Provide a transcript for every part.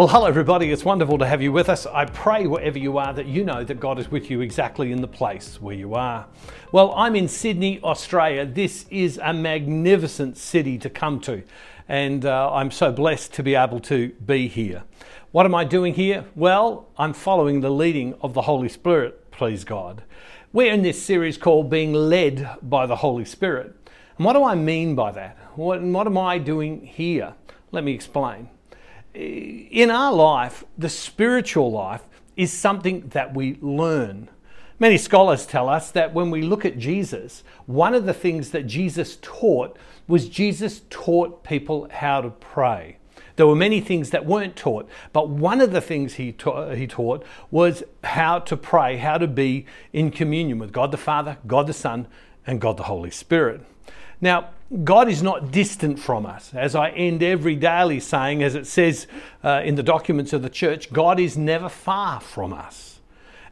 Well, hello, everybody. It's wonderful to have you with us. I pray wherever you are that you know that God is with you exactly in the place where you are. Well, I'm in Sydney, Australia. This is a magnificent city to come to, and uh, I'm so blessed to be able to be here. What am I doing here? Well, I'm following the leading of the Holy Spirit, please God. We're in this series called Being Led by the Holy Spirit. And what do I mean by that? What, what am I doing here? Let me explain in our life, the spiritual life is something that we learn. Many scholars tell us that when we look at Jesus, one of the things that Jesus taught was Jesus taught people how to pray. There were many things that weren't taught, but one of the things he, ta- he taught was how to pray, how to be in communion with God the Father, God the Son, and God the Holy Spirit. Now, God is not distant from us. As I end every daily saying, as it says uh, in the documents of the church, God is never far from us.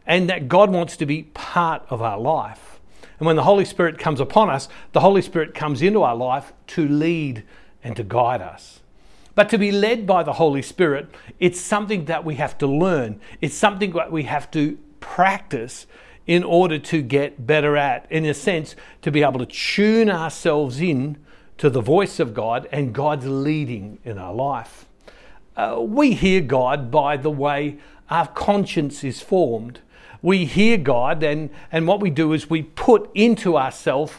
And that God wants to be part of our life. And when the Holy Spirit comes upon us, the Holy Spirit comes into our life to lead and to guide us. But to be led by the Holy Spirit, it's something that we have to learn. It's something that we have to practice in order to get better at, in a sense, to be able to tune ourselves in to the voice of God and God's leading in our life. Uh, we hear God by the way our conscience is formed. We hear God, and, and what we do is we put into ourselves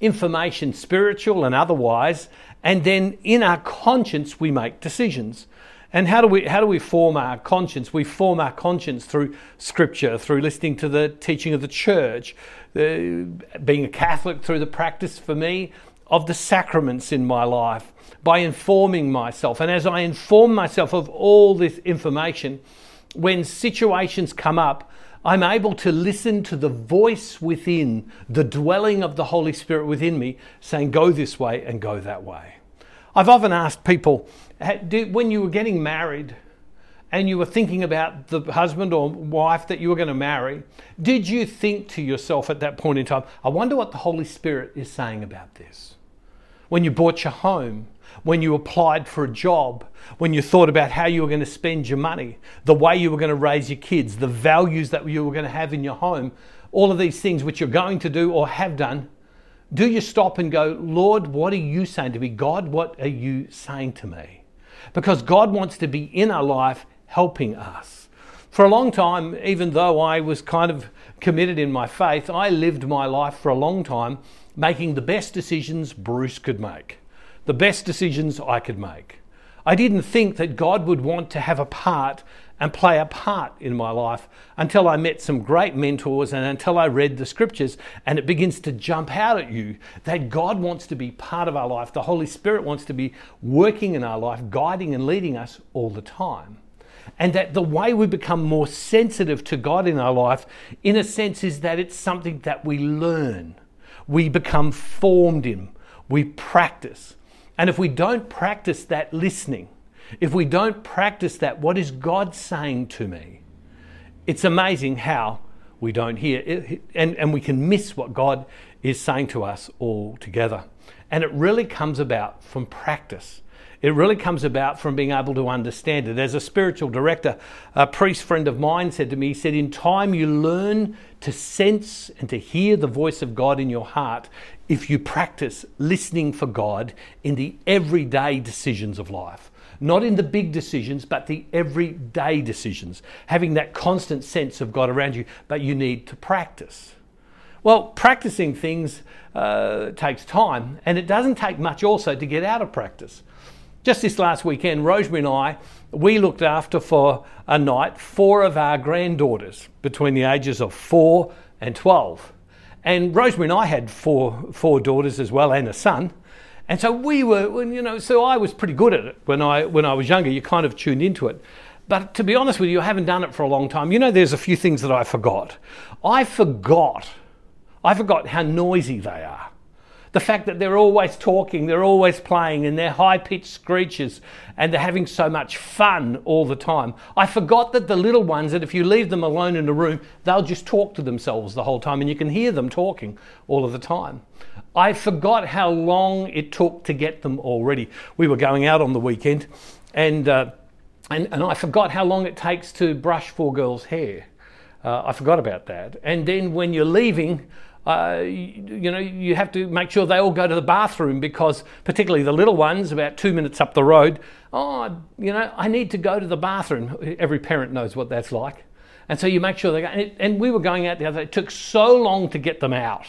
information, spiritual and otherwise, and then in our conscience we make decisions. And how do we how do we form our conscience? We form our conscience through scripture, through listening to the teaching of the church, uh, being a Catholic through the practice for me of the sacraments in my life, by informing myself. And as I inform myself of all this information, when situations come up, I'm able to listen to the voice within, the dwelling of the Holy Spirit within me, saying, Go this way and go that way. I've often asked people, when you were getting married and you were thinking about the husband or wife that you were going to marry, did you think to yourself at that point in time, I wonder what the Holy Spirit is saying about this? When you bought your home, when you applied for a job, when you thought about how you were going to spend your money, the way you were going to raise your kids, the values that you were going to have in your home, all of these things which you're going to do or have done, do you stop and go, Lord, what are you saying to me? God, what are you saying to me? Because God wants to be in our life helping us. For a long time, even though I was kind of committed in my faith, I lived my life for a long time making the best decisions Bruce could make, the best decisions I could make. I didn't think that God would want to have a part and play a part in my life until I met some great mentors and until I read the scriptures and it begins to jump out at you that God wants to be part of our life. The Holy Spirit wants to be working in our life, guiding and leading us all the time. And that the way we become more sensitive to God in our life, in a sense, is that it's something that we learn. We become formed in, we practice. And if we don't practice that listening, if we don't practice that, what is God saying to me? It's amazing how we don't hear and, and we can miss what God is saying to us altogether. And it really comes about from practice. It really comes about from being able to understand it. As a spiritual director, a priest friend of mine said to me, he said, In time you learn to sense and to hear the voice of God in your heart if you practice listening for God in the everyday decisions of life not in the big decisions, but the everyday decisions, having that constant sense of God around you, but you need to practice. Well, practicing things uh, takes time, and it doesn't take much also to get out of practice. Just this last weekend, Rosemary and I, we looked after for a night four of our granddaughters between the ages of four and 12. And Rosemary and I had four, four daughters as well and a son. And so we were, you know, so I was pretty good at it when I, when I was younger. You kind of tuned into it. But to be honest with you, I haven't done it for a long time. You know, there's a few things that I forgot. I forgot, I forgot how noisy they are. The fact that they're always talking, they're always playing, and they're high pitched screeches, and they're having so much fun all the time. I forgot that the little ones, that if you leave them alone in a room, they'll just talk to themselves the whole time, and you can hear them talking all of the time. I forgot how long it took to get them all ready. We were going out on the weekend and uh, and, and I forgot how long it takes to brush four girls' hair. Uh, I forgot about that. And then when you're leaving, uh, you, you, know, you have to make sure they all go to the bathroom because, particularly the little ones, about two minutes up the road, oh, you know, I need to go to the bathroom. Every parent knows what that's like. And so you make sure they go. And, it, and we were going out the other day. It took so long to get them out.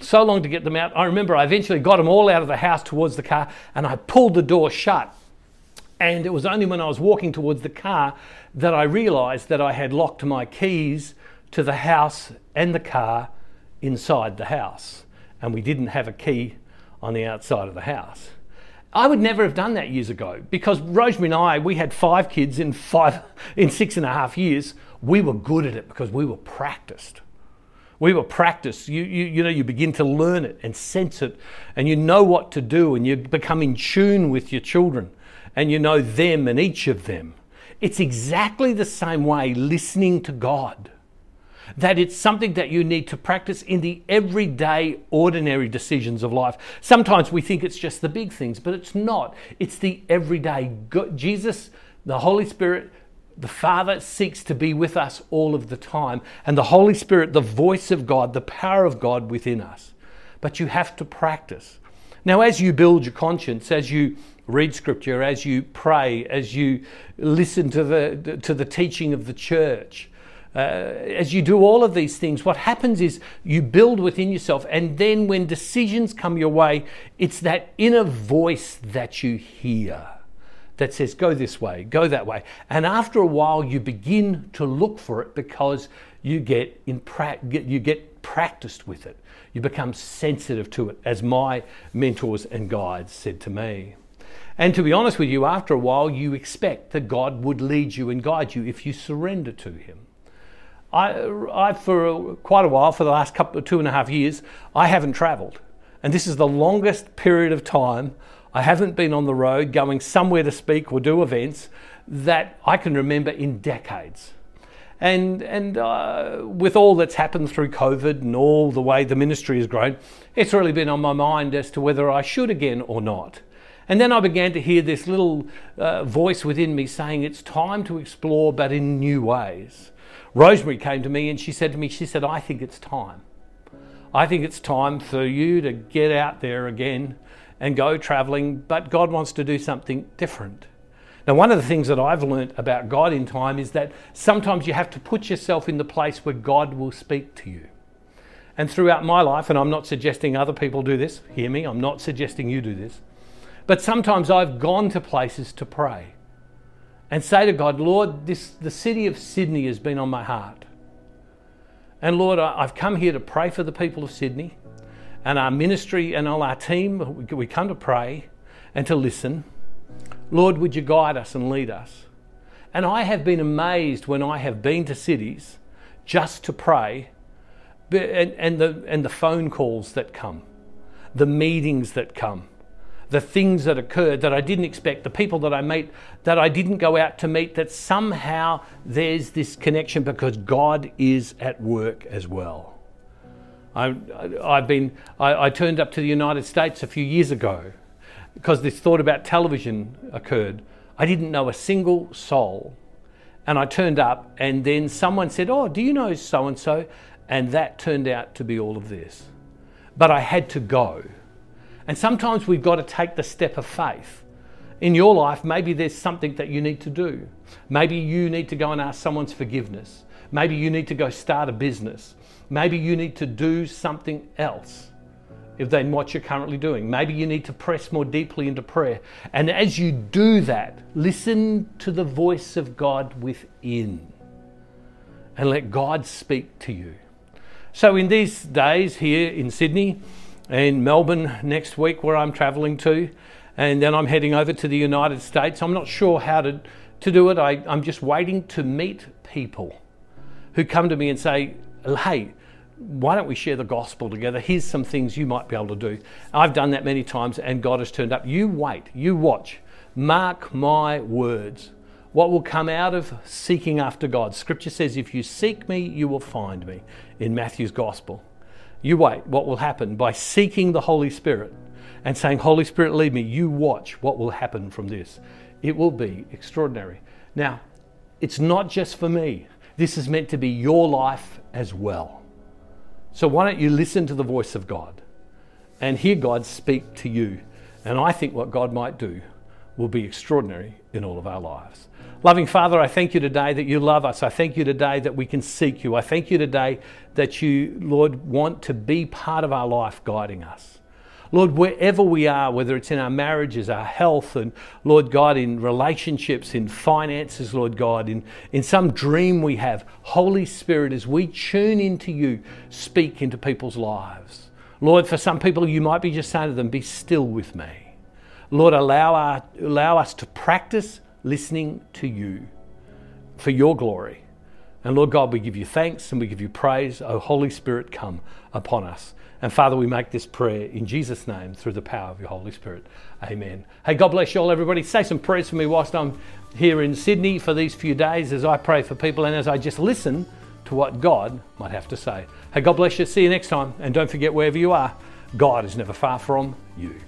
So long to get them out. I remember I eventually got them all out of the house towards the car and I pulled the door shut. And it was only when I was walking towards the car that I realised that I had locked my keys to the house and the car inside the house. And we didn't have a key on the outside of the house. I would never have done that years ago because Rosemary and I, we had five kids in five in six and a half years. We were good at it because we were practiced. We were practiced. You, you, you know, you begin to learn it and sense it, and you know what to do, and you become in tune with your children, and you know them and each of them. It's exactly the same way listening to God. That it's something that you need to practice in the everyday, ordinary decisions of life. Sometimes we think it's just the big things, but it's not. It's the everyday. Jesus, the Holy Spirit, the Father seeks to be with us all of the time, and the Holy Spirit, the voice of God, the power of God within us. But you have to practice. Now, as you build your conscience, as you read scripture, as you pray, as you listen to the, to the teaching of the church, uh, as you do all of these things, what happens is you build within yourself, and then when decisions come your way, it's that inner voice that you hear that says, go this way, go that way. And after a while, you begin to look for it because you get, in pra- you get practiced with it. You become sensitive to it, as my mentors and guides said to me. And to be honest with you, after a while, you expect that God would lead you and guide you if you surrender to Him. I, I for quite a while, for the last couple, of two and a half years, I haven't travelled. And this is the longest period of time I haven't been on the road going somewhere to speak or do events that I can remember in decades. And, and uh, with all that's happened through COVID and all the way the ministry has grown, it's really been on my mind as to whether I should again or not. And then I began to hear this little uh, voice within me saying, It's time to explore, but in new ways. Rosemary came to me and she said to me, She said, I think it's time. I think it's time for you to get out there again and go traveling, but God wants to do something different. Now, one of the things that I've learned about God in time is that sometimes you have to put yourself in the place where God will speak to you. And throughout my life, and I'm not suggesting other people do this, hear me, I'm not suggesting you do this, but sometimes I've gone to places to pray and say to God, Lord, this, the city of Sydney has been on my heart. And Lord, I've come here to pray for the people of Sydney and our ministry and all our team, we come to pray and to listen. Lord, would you guide us and lead us? And I have been amazed when I have been to cities just to pray and, and, the, and the phone calls that come, the meetings that come, the things that occurred that I didn't expect, the people that I meet that I didn't go out to meet, that somehow there's this connection because God is at work as well. I, have been, I, I turned up to the United States a few years ago because this thought about television occurred. I didn't know a single soul. And I turned up, and then someone said, Oh, do you know so and so? And that turned out to be all of this. But I had to go. And sometimes we've got to take the step of faith. In your life, maybe there's something that you need to do. Maybe you need to go and ask someone's forgiveness. Maybe you need to go start a business. Maybe you need to do something else than what you're currently doing. Maybe you need to press more deeply into prayer. And as you do that, listen to the voice of God within and let God speak to you. So, in these days here in Sydney, in Melbourne next week, where I'm traveling to, and then I'm heading over to the United States, I'm not sure how to, to do it. I, I'm just waiting to meet people who come to me and say, Hey, why don't we share the gospel together? Here's some things you might be able to do. I've done that many times and God has turned up. You wait, you watch. Mark my words. What will come out of seeking after God? Scripture says, If you seek me, you will find me in Matthew's gospel. You wait, what will happen? By seeking the Holy Spirit and saying, Holy Spirit, lead me, you watch what will happen from this. It will be extraordinary. Now, it's not just for me. This is meant to be your life as well. So why don't you listen to the voice of God and hear God speak to you? And I think what God might do will be extraordinary in all of our lives. Loving Father, I thank you today that you love us. I thank you today that we can seek you. I thank you today that you, Lord, want to be part of our life, guiding us. Lord, wherever we are, whether it's in our marriages, our health, and Lord God, in relationships, in finances, Lord God, in, in some dream we have, Holy Spirit, as we tune into you, speak into people's lives. Lord, for some people, you might be just saying to them, Be still with me. Lord, allow, our, allow us to practice listening to you for your glory. And Lord God, we give you thanks and we give you praise. O Holy Spirit, come upon us. And Father, we make this prayer in Jesus' name through the power of your Holy Spirit. Amen. Hey, God bless you all, everybody. Say some prayers for me whilst I'm here in Sydney for these few days as I pray for people and as I just listen to what God might have to say. Hey, God bless you. See you next time. And don't forget, wherever you are, God is never far from you.